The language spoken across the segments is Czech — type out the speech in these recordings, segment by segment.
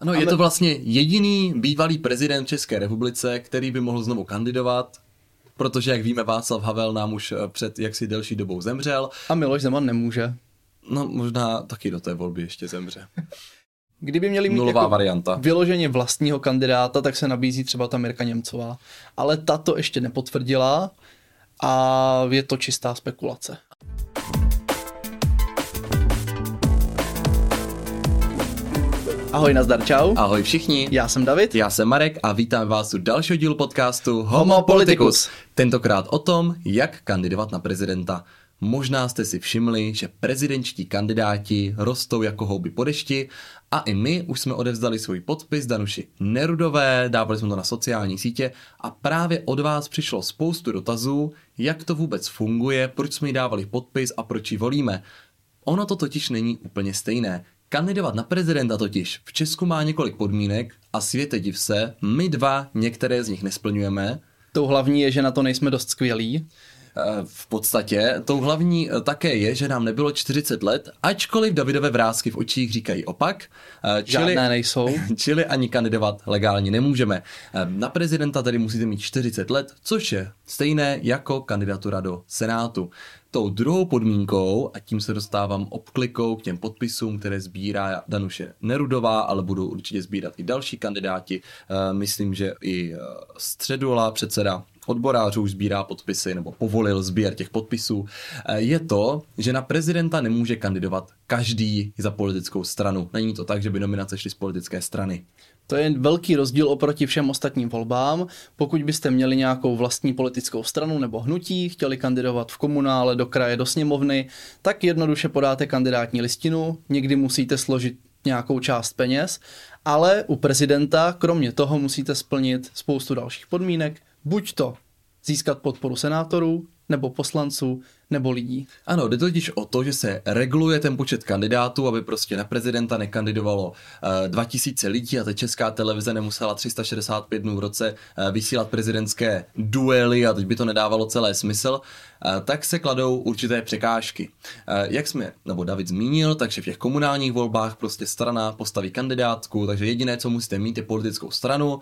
Ano, Ale... je to vlastně jediný bývalý prezident České republice, který by mohl znovu kandidovat, protože, jak víme, Václav Havel nám už eh, před jaksi delší dobou zemřel. A Miloš Zeman nemůže. No, možná taky do té volby ještě zemře. Kdyby měli mít Nulová jako varianta. vyloženě vlastního kandidáta, tak se nabízí třeba ta Mirka Němcová. Ale ta to ještě nepotvrdila a je to čistá spekulace. Ahoj, nazdar, čau. Ahoj všichni. Já jsem David. Já jsem Marek a vítám vás u dalšího dílu podcastu Homo Politicus. Tentokrát o tom, jak kandidovat na prezidenta. Možná jste si všimli, že prezidentští kandidáti rostou jako houby po dešti a i my už jsme odevzdali svůj podpis Danuši Nerudové, dávali jsme to na sociální sítě a právě od vás přišlo spoustu dotazů, jak to vůbec funguje, proč jsme jí dávali podpis a proč ji volíme. Ono to totiž není úplně stejné. Kandidovat na prezidenta totiž v Česku má několik podmínek a světe div se, my dva některé z nich nesplňujeme. Tou hlavní je, že na to nejsme dost skvělí. Eh, v podstatě tou hlavní eh, také je, že nám nebylo 40 let, ačkoliv Davidové vrázky v očích říkají opak. Eh, čili, Žádné nejsou. Čili ani kandidovat legálně nemůžeme. Na prezidenta tedy musíte mít 40 let, což je stejné jako kandidatura do Senátu. Tou druhou podmínkou, a tím se dostávám obklikou k těm podpisům, které sbírá Danuše Nerudová, ale budou určitě sbírat i další kandidáti. Myslím, že i Středula, předseda odborářů sbírá podpisy nebo povolil sběr těch podpisů, eh, je to, že na prezidenta nemůže kandidovat každý za politickou stranu. Není to tak, že by nominace šly z politické strany. To je velký rozdíl oproti všem ostatním volbám. Pokud byste měli nějakou vlastní politickou stranu nebo hnutí, chtěli kandidovat v komunále, do kraje, do sněmovny, tak jednoduše podáte kandidátní listinu, někdy musíte složit nějakou část peněz, ale u prezidenta kromě toho musíte splnit spoustu dalších podmínek, buď to získat podporu senátorů, nebo poslanců, nebo lidí. Ano, jde totiž o to, že se reguluje ten počet kandidátů, aby prostě na prezidenta nekandidovalo uh, eh, 2000 lidí a ta česká televize nemusela 365 dnů v roce uh, vysílat prezidentské duely a teď by to nedávalo celé smysl, uh, tak se kladou určité překážky. Uh, jak jsme, nebo David zmínil, takže v těch komunálních volbách prostě strana postaví kandidátku, takže jediné, co musíte mít, je politickou stranu,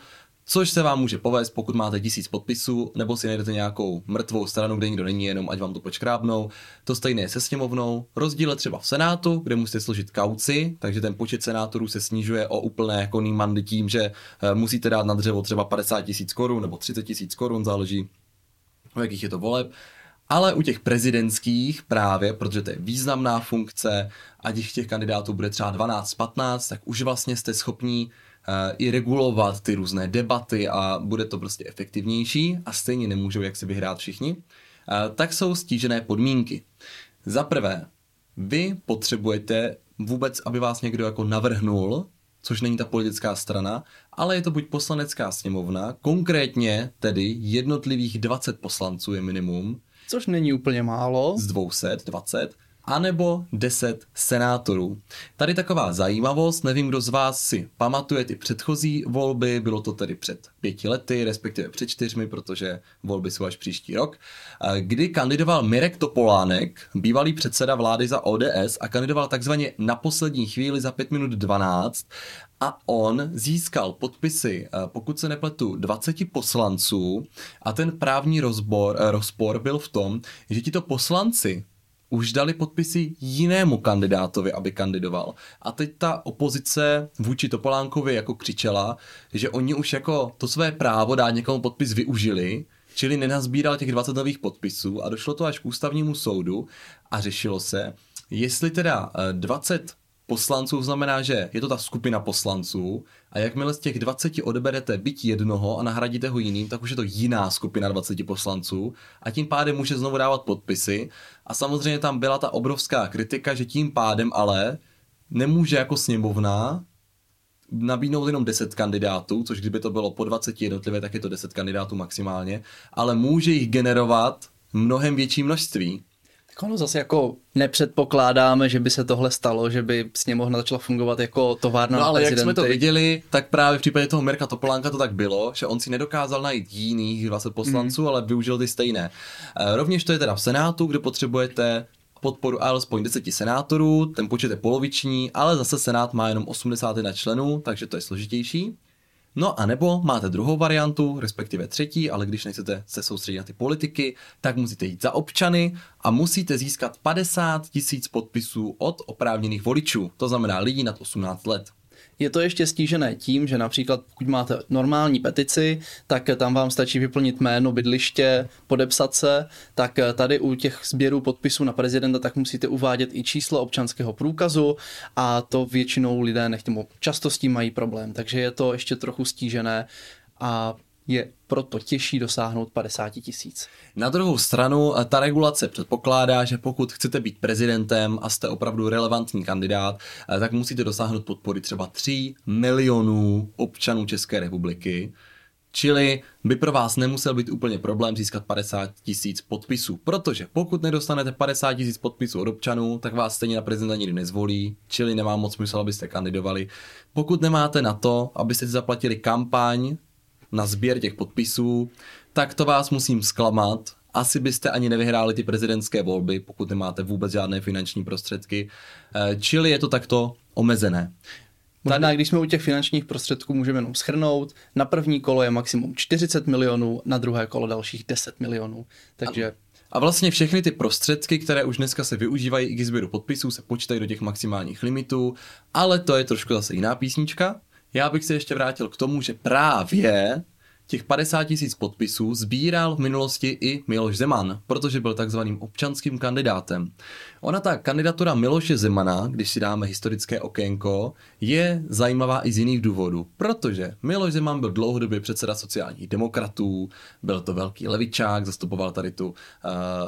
Což se vám může povést, pokud máte tisíc podpisů, nebo si najdete nějakou mrtvou stranu, kde nikdo není, jenom ať vám to počkrábnou. To stejné je se sněmovnou. Rozdíl je třeba v Senátu, kde musíte složit kauci, takže ten počet senátorů se snižuje o úplné koný mandy tím, že eh, musíte dát na dřevo třeba 50 tisíc korun nebo 30 tisíc korun, záleží o jakých je to voleb. Ale u těch prezidentských právě, protože to je významná funkce, ať těch kandidátů bude třeba 12-15, tak už vlastně jste schopní i regulovat ty různé debaty a bude to prostě efektivnější a stejně nemůžou jak si vyhrát všichni, eh, tak jsou stížené podmínky. Za prvé, vy potřebujete vůbec, aby vás někdo jako navrhnul, což není ta politická strana, ale je to buď poslanecká sněmovna, konkrétně tedy jednotlivých 20 poslanců je minimum, Což není úplně málo. Z 220, anebo 10 senátorů. Tady taková zajímavost, nevím, kdo z vás si pamatuje ty předchozí volby, bylo to tedy před pěti lety, respektive před čtyřmi, protože volby jsou až příští rok, kdy kandidoval Mirek Topolánek, bývalý předseda vlády za ODS a kandidoval takzvaně na poslední chvíli za 5 minut 12 a on získal podpisy, pokud se nepletu, 20 poslanců a ten právní rozbor, rozpor byl v tom, že tito poslanci už dali podpisy jinému kandidátovi, aby kandidoval. A teď ta opozice vůči Topolánkovi jako křičela, že oni už jako to své právo dát někomu podpis využili, čili nenazbíral těch 20 nových podpisů a došlo to až k ústavnímu soudu a řešilo se, jestli teda 20 eh, poslanců znamená, že je to ta skupina poslanců a jakmile z těch 20 odeberete byť jednoho a nahradíte ho jiným, tak už je to jiná skupina 20 poslanců a tím pádem může znovu dávat podpisy a samozřejmě tam byla ta obrovská kritika, že tím pádem ale nemůže jako sněmovna nabídnout jenom 10 kandidátů, což kdyby to bylo po 20 jednotlivě, tak je to 10 kandidátů maximálně, ale může jich generovat mnohem větší množství. Tak ono zase jako nepředpokládáme, že by se tohle stalo, že by sněmovna začala fungovat jako továrna No ale jak jsme to viděli, tak právě v případě toho Mirka Topolánka to tak bylo, že on si nedokázal najít jiných 20 poslanců, mm. ale využil ty stejné. Eh, rovněž to je teda v Senátu, kde potřebujete podporu alespoň 10 senátorů, ten počet je poloviční, ale zase Senát má jenom 81 členů, takže to je složitější. No a nebo máte druhou variantu, respektive třetí, ale když nechcete se soustředit na ty politiky, tak musíte jít za občany a musíte získat 50 tisíc podpisů od oprávněných voličů, to znamená lidí nad 18 let. Je to ještě stížené tím, že například pokud máte normální petici, tak tam vám stačí vyplnit jméno, bydliště, podepsat se, tak tady u těch sběrů podpisů na prezidenta tak musíte uvádět i číslo občanského průkazu a to většinou lidé nechtějí, často s tím mají problém, takže je to ještě trochu stížené a je proto těžší dosáhnout 50 tisíc. Na druhou stranu, eh, ta regulace předpokládá, že pokud chcete být prezidentem a jste opravdu relevantní kandidát, eh, tak musíte dosáhnout podpory třeba 3 milionů občanů České republiky. Čili by pro vás nemusel být úplně problém získat 50 tisíc podpisů, protože pokud nedostanete 50 tisíc podpisů od občanů, tak vás stejně na prezidenta nikdy nezvolí, čili nemá moc smysl, abyste kandidovali. Pokud nemáte na to, abyste zaplatili kampaň na sběr těch podpisů, tak to vás musím zklamat. Asi byste ani nevyhráli ty prezidentské volby, pokud nemáte vůbec žádné finanční prostředky. Eh, čili je to takto omezené. Možná, když jsme u těch finančních prostředků, můžeme jenom schrnout. Na první kolo je maximum 40 milionů, na druhé kolo dalších 10 milionů. Takže a vlastně všechny ty prostředky, které už dneska se využívají i k sběru podpisů, se počítají do těch maximálních limitů, ale to je trošku zase jiná písnička. Já bych se ještě vrátil k tomu, že právě těch 50 tisíc podpisů sbíral v minulosti i Miloš Zeman, protože byl takzvaným občanským kandidátem. Ona ta kandidatura Miloše Zemana, když si dáme historické okénko, je zajímavá i z jiných důvodů, protože Miloš Zeman byl dlouhodobě předseda sociálních demokratů, byl to velký levičák, zastupoval tady tu uh,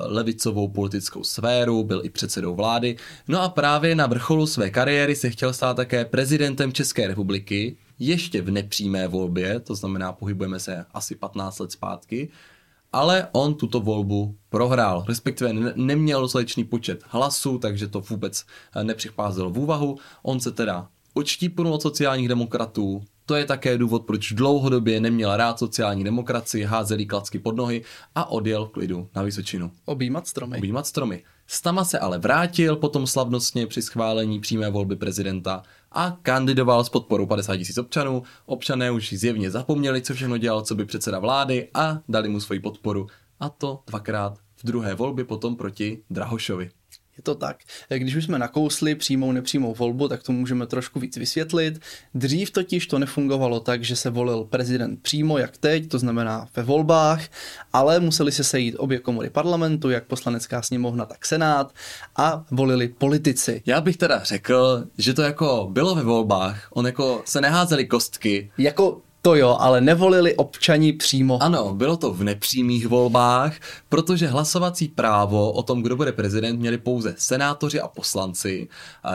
levicovou politickou sféru, byl i předsedou vlády, no a právě na vrcholu své kariéry se chtěl stát také prezidentem České republiky, ještě v nepřímé volbě, to znamená pohybujeme se asi 15 let zpátky, ale on tuto volbu prohrál, respektive neměl dostatečný počet hlasů, takže to vůbec eh, nepřicházelo v úvahu. On se teda odštípnul od sociálních demokratů, to je také důvod, proč dlouhodobě neměl rád sociální demokracii, házelý klacky pod nohy a odjel k lidu na Vysočinu. Objímat stromy. Objímat stromy. Stama se ale vrátil potom slavnostně při schválení přímé volby prezidenta a kandidoval s podporou 50 tisíc občanů. Občané už zjevně zapomněli, co všechno dělal, co by předseda vlády a dali mu svoji podporu. A to dvakrát v druhé volbě potom proti Drahošovi. Je to tak. Když už jsme nakousli přímou nepřímou volbu, tak to můžeme trošku víc vysvětlit. Dřív totiž to nefungovalo tak, že se volil prezident přímo, jak teď, to znamená ve volbách, ale museli se sejít obě komory parlamentu, jak poslanecká sněmovna, tak senát a volili politici. Já bych teda řekl, že to jako bylo ve volbách, on jako se neházeli kostky. Jako to jo, ale nevolili občani přímo. Ano, bylo to v nepřímých volbách, protože hlasovací právo o tom, kdo bude prezident, měli pouze senátoři a poslanci,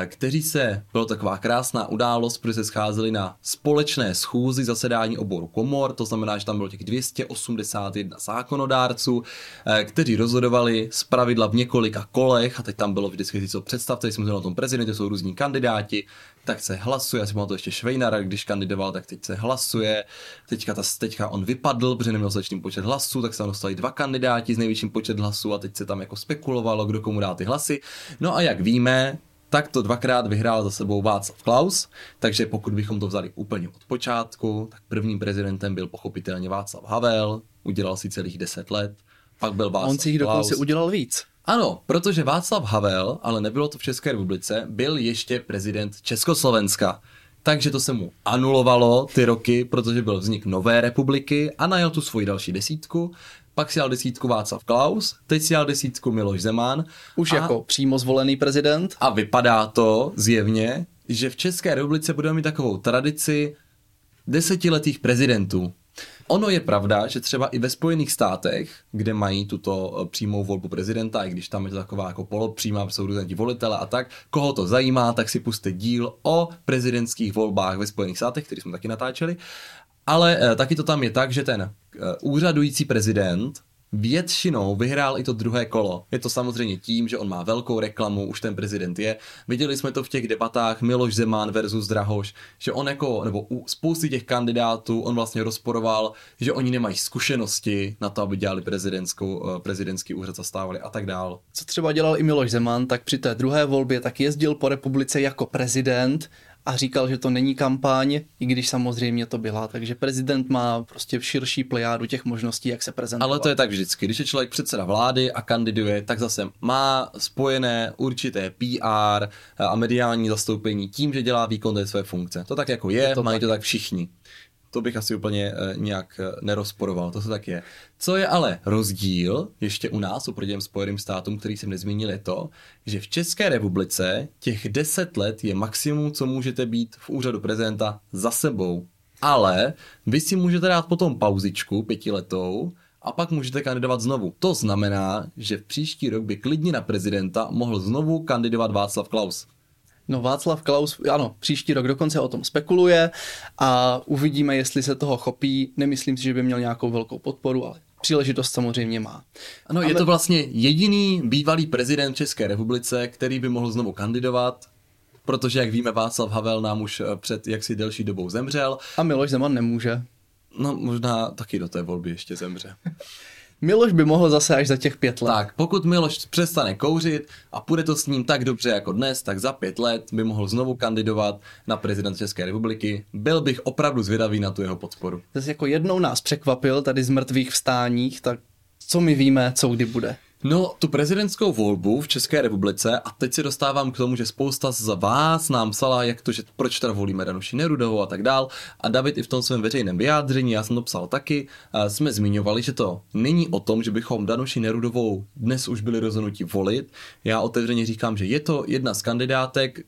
kteří se, bylo taková krásná událost, protože se scházeli na společné schůzi zasedání oboru komor, to znamená, že tam bylo těch 281 zákonodárců, kteří rozhodovali z pravidla v několika kolech a teď tam bylo vždycky, co představte, jsme na tom prezidentu, jsou různí kandidáti, tak se hlasuje, já si to ještě Švejnara, když kandidoval, tak teď se hlasuje, teďka, ta, teďka on vypadl, protože neměl dostatečný počet hlasů, tak se tam dostali dva kandidáti s největším počet hlasů a teď se tam jako spekulovalo, kdo komu dá ty hlasy. No a jak víme, tak to dvakrát vyhrál za sebou Václav Klaus, takže pokud bychom to vzali úplně od počátku, tak prvním prezidentem byl pochopitelně Václav Havel, udělal si celých 10 let, pak byl Václav On si jich dokonce udělal víc. Ano, protože Václav Havel, ale nebylo to v České republice, byl ještě prezident Československa. Takže to se mu anulovalo ty roky, protože byl vznik nové republiky a najel tu svoji další desítku. Pak si jel desítku Václav Klaus, teď si jel desítku Miloš Zeman. Už a, jako přímo zvolený prezident. A vypadá to zjevně, že v České republice budeme mít takovou tradici desetiletých prezidentů. Ono je pravda, že třeba i ve Spojených státech, kde mají tuto eh, přímou volbu prezidenta, i když tam je to taková jako polopřímá, jsou různí volitele a tak, koho to zajímá, tak si puste díl o prezidentských volbách ve Spojených státech, který jsme taky natáčeli. Ale e, taky to tam je tak, že ten e, úřadující prezident většinou vyhrál i to druhé kolo. Je to samozřejmě tím, že on má velkou reklamu, už ten prezident je. Viděli jsme to v těch debatách Miloš Zeman versus Drahoš, že on jako, nebo u spousty těch kandidátů, on vlastně rozporoval, že oni nemají zkušenosti na to, aby dělali prezidentskou, eh, prezidentský úřad zastávali a tak dál. Co třeba dělal i Miloš Zeman, tak při té druhé volbě tak jezdil po republice jako prezident a říkal, že to není kampaň, i když samozřejmě to byla. Takže prezident má prostě širší plejádu těch možností, jak se prezentovat. Ale to je tak vždycky. Když je člověk předseda vlády a kandiduje, tak zase má spojené určité PR a mediální zastoupení tím, že dělá výkon té své funkce. To tak jako je, je to mají tak. to tak všichni. To bych asi úplně e, nějak e, nerozporoval, to se tak je. Co je ale rozdíl ještě u nás oproti těm Spojeným státům, který jsem nezmínil, je to, že v České republice těch 10 let je maximum, co můžete být v úřadu prezidenta za sebou. Ale vy si můžete dát potom pauzičku pětiletou a pak můžete kandidovat znovu. To znamená, že v příští rok by klidně na prezidenta mohl znovu kandidovat Václav Klaus. No Václav Klaus, ano, příští rok dokonce o tom spekuluje a uvidíme, jestli se toho chopí. Nemyslím si, že by měl nějakou velkou podporu, ale příležitost samozřejmě má. Ano, je to vlastně jediný bývalý prezident České republice, který by mohl znovu kandidovat, protože, jak víme, Václav Havel nám už eh, před jaksi delší dobou zemřel. A Miloš Zeman nemůže. No, možná taky do té volby ještě zemře. Miloš by mohl zase až za těch pět let. Tak, pokud Miloš přestane kouřit a půjde to s ním tak dobře jako dnes, tak za pět let by mohl znovu kandidovat na prezident České republiky. Byl bych opravdu zvědavý na tu jeho podporu. Zase jako jednou nás překvapil tady z mrtvých vstáních, tak co my víme, co kdy bude. No, tu prezidentskou volbu v České republice, a teď se dostávám k tomu, že spousta z vás nám psala, jak to, že proč teda volíme Danuši Nerudovou a tak dál. A David i v tom svém veřejném vyjádření, já jsem to psal taky, jsme zmiňovali, že to není o tom, že bychom Danuši Nerudovou dnes už byli rozhodnutí volit. Já otevřeně říkám, že je to jedna z kandidátek,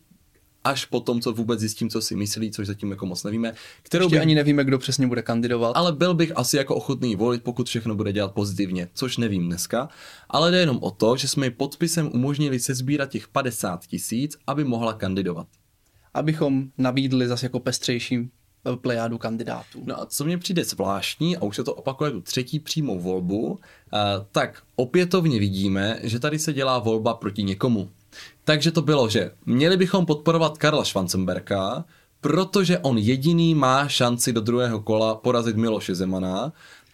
až po tom, co vůbec zjistím, co si myslí, což zatím jako moc nevíme. Kterou Ještě bych... ani nevíme, kdo přesně bude kandidovat. Ale byl bych asi jako ochotný volit, pokud všechno bude dělat pozitivně, což nevím dneska. Ale jde jenom o to, že jsme podpisem umožnili sezbírat těch 50 tisíc, aby mohla kandidovat. Abychom nabídli zase jako pestřejší eh, plejádu kandidátů. No a co mně přijde zvláštní, a už se to opakuje tu třetí přímou volbu, uh, tak opětovně vidíme, že tady se dělá volba proti někomu. Takže to bylo, že měli bychom podporovat Karla Schwanzenberka, protože on jediný má šanci do druhého kola porazit Miloše Zemana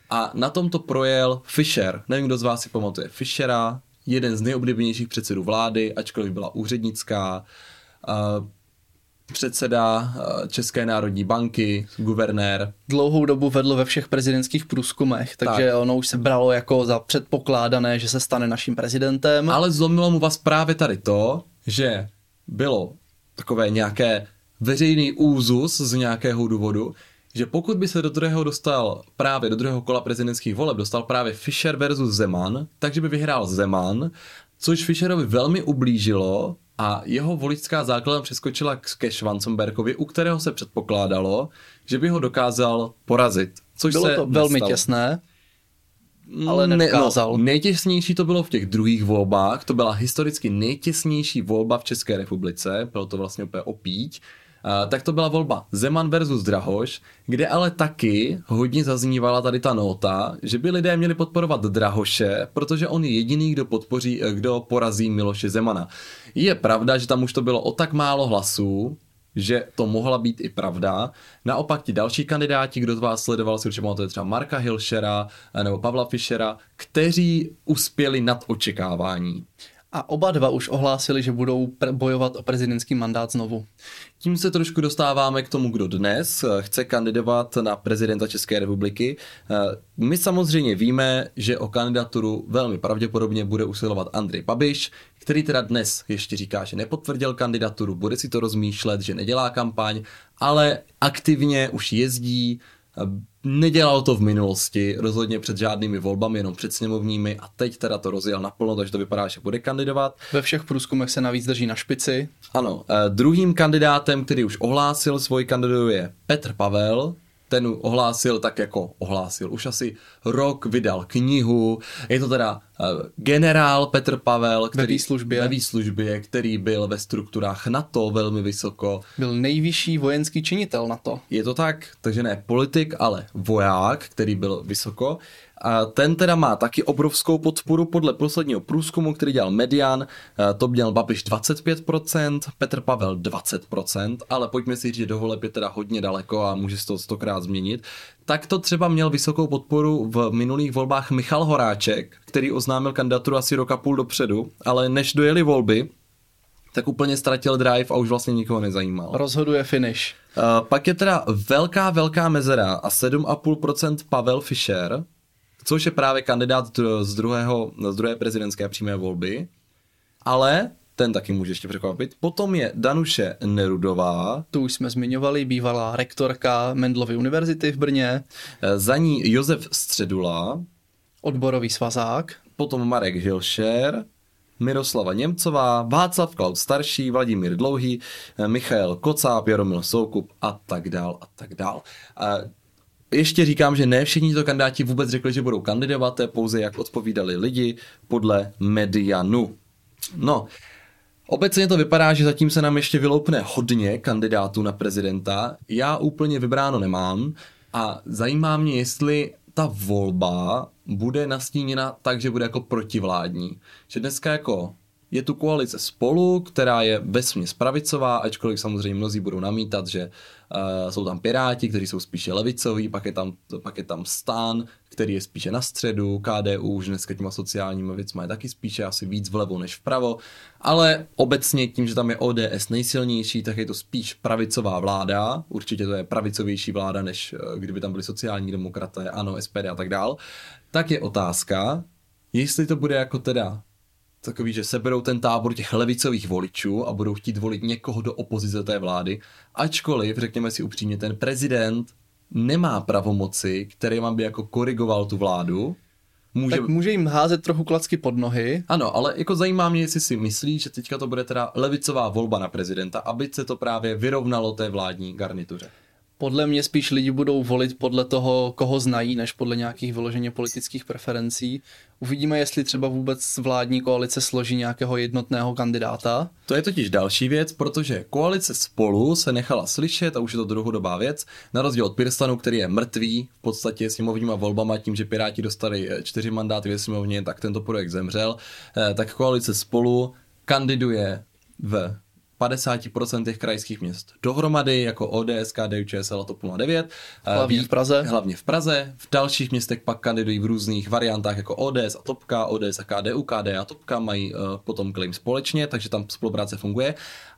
a na tom to projel Fischer. Nevím, kdo z vás si pamatuje Fischera, jeden z nejoblíbenějších předsedů vlády, ačkoliv byla úřednická, předseda České národní banky, guvernér. Dlouhou dobu vedl ve všech prezidentských průzkumech, takže tak. ono už se bralo jako za předpokládané, že se stane naším prezidentem. Ale zlomilo mu vás právě tady to, že bylo takové nějaké veřejný úzus z nějakého důvodu, že pokud by se do druhého dostal právě do druhého kola prezidentských voleb, dostal právě Fischer versus Zeman, takže by vyhrál Zeman, což Fischerovi velmi ublížilo a jeho voličská základna přeskočila ke Schwanzenbergovi, u kterého se předpokládalo, že by ho dokázal porazit. Což Bylo se to velmi nestalo. těsné, ale nedokázal. No, nejtěsnější to bylo v těch druhých volbách, to byla historicky nejtěsnější volba v České republice, bylo to vlastně úplně opíť. Tak to byla volba Zeman versus Drahoš, kde ale taky hodně zaznívala tady ta nota, že by lidé měli podporovat Drahoše, protože on je jediný, kdo podpoří, eh, kdo porazí Miloše Zemana. Je pravda, že tam už to bylo o tak málo hlasů, že to mohla být i pravda. Naopak ti další kandidáti, kdo z vás sledoval, si určitě to je třeba Marka Hilšera eh, nebo Pavla Fischera, kteří uspěli nad očekávání. A oba dva už ohlásili, že budou bojovat o prezidentský mandát znovu. Tím se trošku dostáváme k tomu, kdo dnes eh, chce kandidovat na prezidenta České republiky. Eh, my samozřejmě víme, že o kandidaturu velmi pravděpodobně bude usilovat Andrej Babiš, který teda dnes ještě říká, že nepotvrdil kandidaturu, bude si to rozmýšlet, že nedělá kampaň, ale aktivně už jezdí, Nedělal to v minulosti, rozhodně před žádnými volbami, jenom před sněmovními a teď teda to rozjel naplno, takže to vypadá, že bude kandidovat. Ve všech průzkumech se navíc drží na špici. Ano, eh, druhým kandidátem, který už ohlásil svoji kandidatu je Petr Pavel, ten ohlásil tak jako ohlásil. Už asi rok vydal knihu. Je to teda uh, generál Petr Pavel, který, ve výslužbě. ve výslužbě, který byl ve strukturách NATO velmi vysoko. Byl nejvyšší vojenský činitel NATO. Je to tak, takže ne politik, ale voják, který byl vysoko. A ten teda má taky obrovskou podporu podle posledního průzkumu, který dělal Median. To měl Babiš 25%, Petr Pavel 20%, ale pojďme si říct, že do voleb je teda hodně daleko a může se to stokrát změnit. Tak to třeba měl vysokou podporu v minulých volbách Michal Horáček, který oznámil kandidaturu asi roka půl dopředu, ale než dojeli volby, tak úplně ztratil drive a už vlastně nikoho nezajímal. Rozhoduje finish. Uh, pak je teda velká, velká mezera a 7,5% Pavel Fischer, což je právě kandidát z, druhého, z druhé prezidentské přímé volby, ale ten taky může ještě překvapit. Potom je Danuše Nerudová. Tu už jsme zmiňovali, bývalá rektorka Mendlovy univerzity v Brně. Za ní Josef Středula. Odborový svazák. Potom Marek Hilšer. Miroslava Němcová, Václav Klaus starší, Vladimír Dlouhý, Michal Kocáb, Jaromil Soukup a tak dál a tak dál. Ještě říkám, že ne všichni to kandidáti vůbec řekli, že budou kandidovat, to je pouze jak odpovídali lidi podle medianu. No, Obecně to vypadá, že zatím se nám ještě vyloupne hodně kandidátů na prezidenta. Já úplně vybráno nemám a zajímá mě, jestli ta volba bude nastíněna tak, že bude jako protivládní. Že dneska jako je tu koalice spolu, která je vesměs pravicová, ačkoliv samozřejmě mnozí budou namítat, že uh, jsou tam Piráti, kteří jsou spíše levicoví, pak je, tam, pak je tam Stan, který je spíše na středu, KDU už dneska těma sociálními věcmi je taky spíše asi víc vlevo než vpravo, ale obecně tím, že tam je ODS nejsilnější, tak je to spíš pravicová vláda, určitě to je pravicovější vláda, než uh, kdyby tam byli sociální demokraté, ano, SPD a tak dál, tak je otázka, jestli to bude jako teda takový, že seberou ten tábor těch levicových voličů a budou chtít volit někoho do opozice té vlády, ačkoliv, řekněme si upřímně, ten prezident nemá pravomoci, které by jako korigoval tu vládu. Může... Tak může jim házet trochu klacky pod nohy. Ano, ale jako zajímá mě, jestli si myslí, že teďka to bude teda levicová volba na prezidenta, aby se to právě vyrovnalo té vládní garnituře podle mě spíš lidi budou volit podle toho, koho znají, než podle nějakých vyloženě politických preferencí. Uvidíme, jestli třeba vůbec vládní koalice složí nějakého jednotného kandidáta. To je totiž další věc, protože koalice spolu se nechala slyšet, a už je to dlouhodobá věc, na rozdíl od Pirstanu, který je mrtvý v podstatě sněmovníma volbama, tím, že Piráti dostali eh, čtyři mandáty ve sněmovně, tak tento projekt zemřel, eh, tak koalice spolu kandiduje v 50% těch krajských měst dohromady, jako ODS, KDU, ČSL a TOP 09. Hlavně v Praze. Hlavně v Praze. V dalších městech pak kandidují v různých variantách jako ODS a Topka, ODS a KDU, KD a Topka mají uh, potom claim společně, takže tam spolupráce funguje.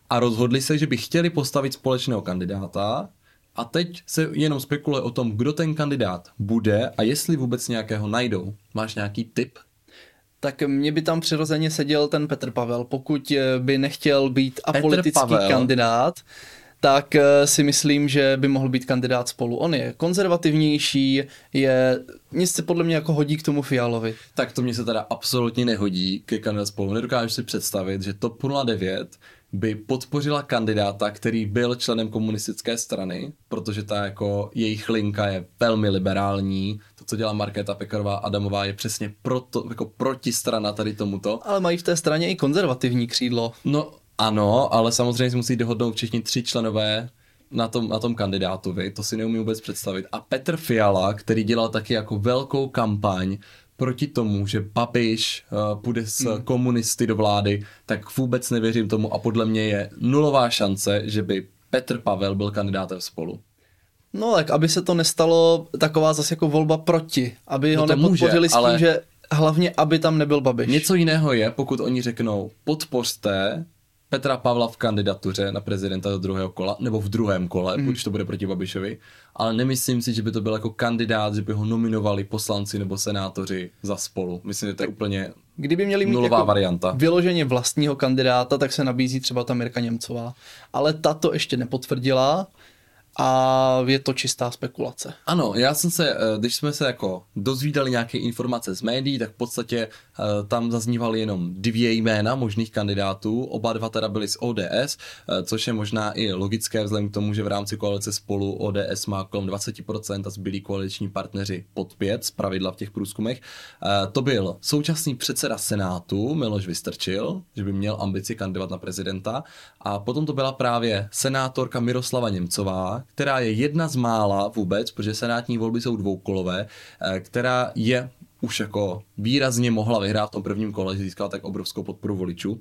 A rozhodli se, že by chtěli postavit společného kandidáta, a teď se jenom spekuluje o tom, kdo ten kandidát bude a jestli vůbec nějakého najdou. Máš nějaký tip? Tak mě by tam přirozeně seděl ten Petr Pavel. Pokud eh, by nechtěl být apolitický kandidát, tak eh, si myslím, že by mohl být kandidát spolu. On je konzervativnější, je nic se podle mě jako hodí k tomu Fialovi. Tak to mě se teda absolutně nehodí ke kandidát spolu. Nedokážu si představit, že TOP 09 by podpořila kandidáta, který byl členem komunistické strany, protože ta jako jejich linka je velmi liberální. To, co dělá Markéta Pekarová Adamová, je přesně proto, jako protistrana tady tomuto. Ale mají v té straně i konzervativní křídlo. No ano, ale samozřejmě si musí dohodnout všichni tři členové na tom, na tom kandidátovi, to si neumím vůbec představit. A Petr Fiala, který dělal taky jako velkou kampaň proti tomu, že Babiš uh, půjde s hmm. komunisty do vlády, tak vůbec nevěřím tomu a podle mě je nulová šance, že by Petr Pavel byl kandidátem spolu. No tak, aby se to nestalo taková zase jako volba proti, aby no ho nepodpořili může, s tím, ale... že hlavně, aby tam nebyl Babiš. Něco jiného je, pokud oni řeknou, podpořte Petra Pavla v kandidatuře na prezidenta do druhého kola, nebo v druhém kole, mm. když to bude proti Babišovi, ale nemyslím si, že by to byl jako kandidát, že by ho nominovali poslanci nebo senátoři za spolu. Myslím, že to je úplně Kdyby měli mít nulová jako varianta. vyloženě vlastního kandidáta, tak se nabízí třeba ta Mirka Němcová. Ale ta to ještě nepotvrdila a je to čistá spekulace. Ano, já jsem se, eh, když jsme se jako dozvídali nějaké informace z médií, tak v podstatě tam zaznívaly jenom dvě jména možných kandidátů, oba dva teda byli z ODS, eh, což je možná i logické vzhledem k tomu, že v rámci koalice spolu ODS má kolem 20% a zbylí koaliční partneři pod 5 z pravidla v těch průzkumech. Eh, to byl současný předseda Senátu Miloš Vystrčil, že by měl ambici kandidovat na prezidenta a potom to byla právě senátorka Miroslava Němcová, která je jedna z mála vůbec, protože senátní volby jsou dvoukolové, která je už jako výrazně mohla vyhrát v tom prvním kole, že získala tak obrovskou podporu voličů.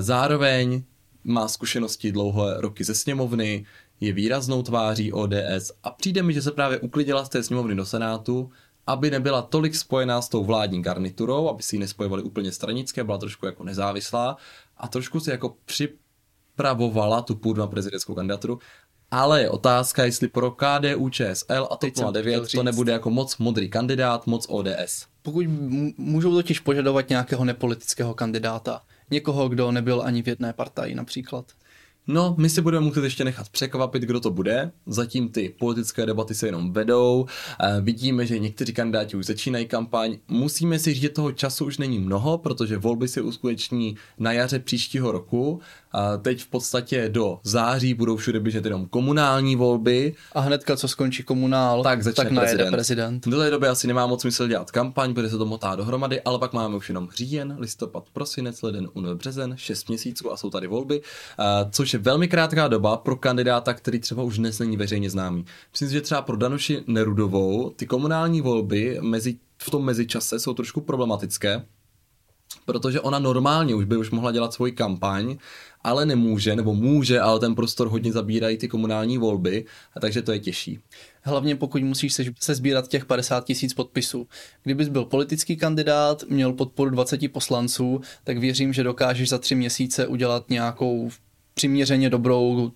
Zároveň má zkušenosti dlouhé roky ze sněmovny, je výraznou tváří ODS a přijde mi, že se právě uklidila z té sněmovny do Senátu, aby nebyla tolik spojená s tou vládní garniturou, aby si ji nespojovali úplně stranické, byla trošku jako nezávislá a trošku si jako připravovala tu půdu na prezidentskou kandidaturu ale je otázka, jestli pro KDU, ČSL a TOP 09 to nebude jako moc modrý kandidát, moc ODS. Pokud můžou totiž požadovat nějakého nepolitického kandidáta, někoho, kdo nebyl ani v jedné partaji například. No, my si budeme muset ještě nechat překvapit, kdo to bude. Zatím ty politické debaty se jenom vedou. E, vidíme, že někteří kandidáti už začínají kampaň. Musíme si říct, že toho času už není mnoho, protože volby se uskuteční na jaře příštího roku. A teď v podstatě do září budou všude běžet jenom komunální volby. A hnedka, co skončí komunál, tak, začne tak prezident. prezident. Do té doby asi nemá moc smysl dělat kampaň, protože se to motá dohromady, ale pak máme už jenom říjen, listopad, prosinec, leden, únor, březen, 6 měsíců a jsou tady volby, což je velmi krátká doba pro kandidáta, který třeba už dnes není veřejně známý. Myslím si, že třeba pro Danuši Nerudovou ty komunální volby mezi, v tom mezičase jsou trošku problematické, protože ona normálně už by už mohla dělat svoji kampaň, ale nemůže, nebo může, ale ten prostor hodně zabírají ty komunální volby, a takže to je těžší. Hlavně pokud musíš se, se sbírat těch 50 tisíc podpisů. Kdybys byl politický kandidát, měl podporu 20 poslanců, tak věřím, že dokážeš za tři měsíce udělat nějakou přiměřeně dobrou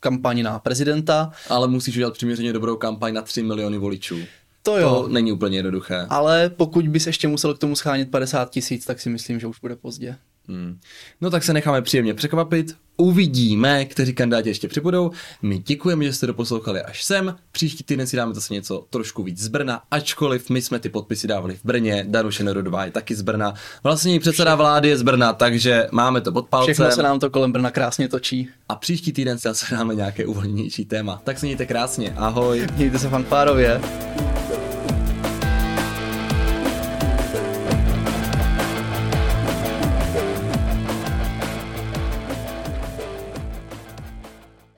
kampaň na prezidenta. Ale musíš udělat přiměřeně dobrou kampaň na 3 miliony voličů. To jo. To není úplně jednoduché. Ale pokud bys ještě musel k tomu schánět 50 tisíc, tak si myslím, že už bude pozdě. Hmm. No tak se necháme příjemně překvapit. Uvidíme, kteří kandidáti ještě přibudou. My děkujeme, že jste doposlouchali až sem. Příští týden si dáme zase něco trošku víc z Brna, ačkoliv my jsme ty podpisy dávali v Brně, Danuše Nerodová je taky z Brna. Vlastně předseda vlády je z Brna, takže máme to pod palcem. Všechno se nám to kolem Brna krásně točí. A příští týden si zase dáme nějaké uvolněnější téma. Tak se mějte krásně, ahoj. Mějte se fanfárově.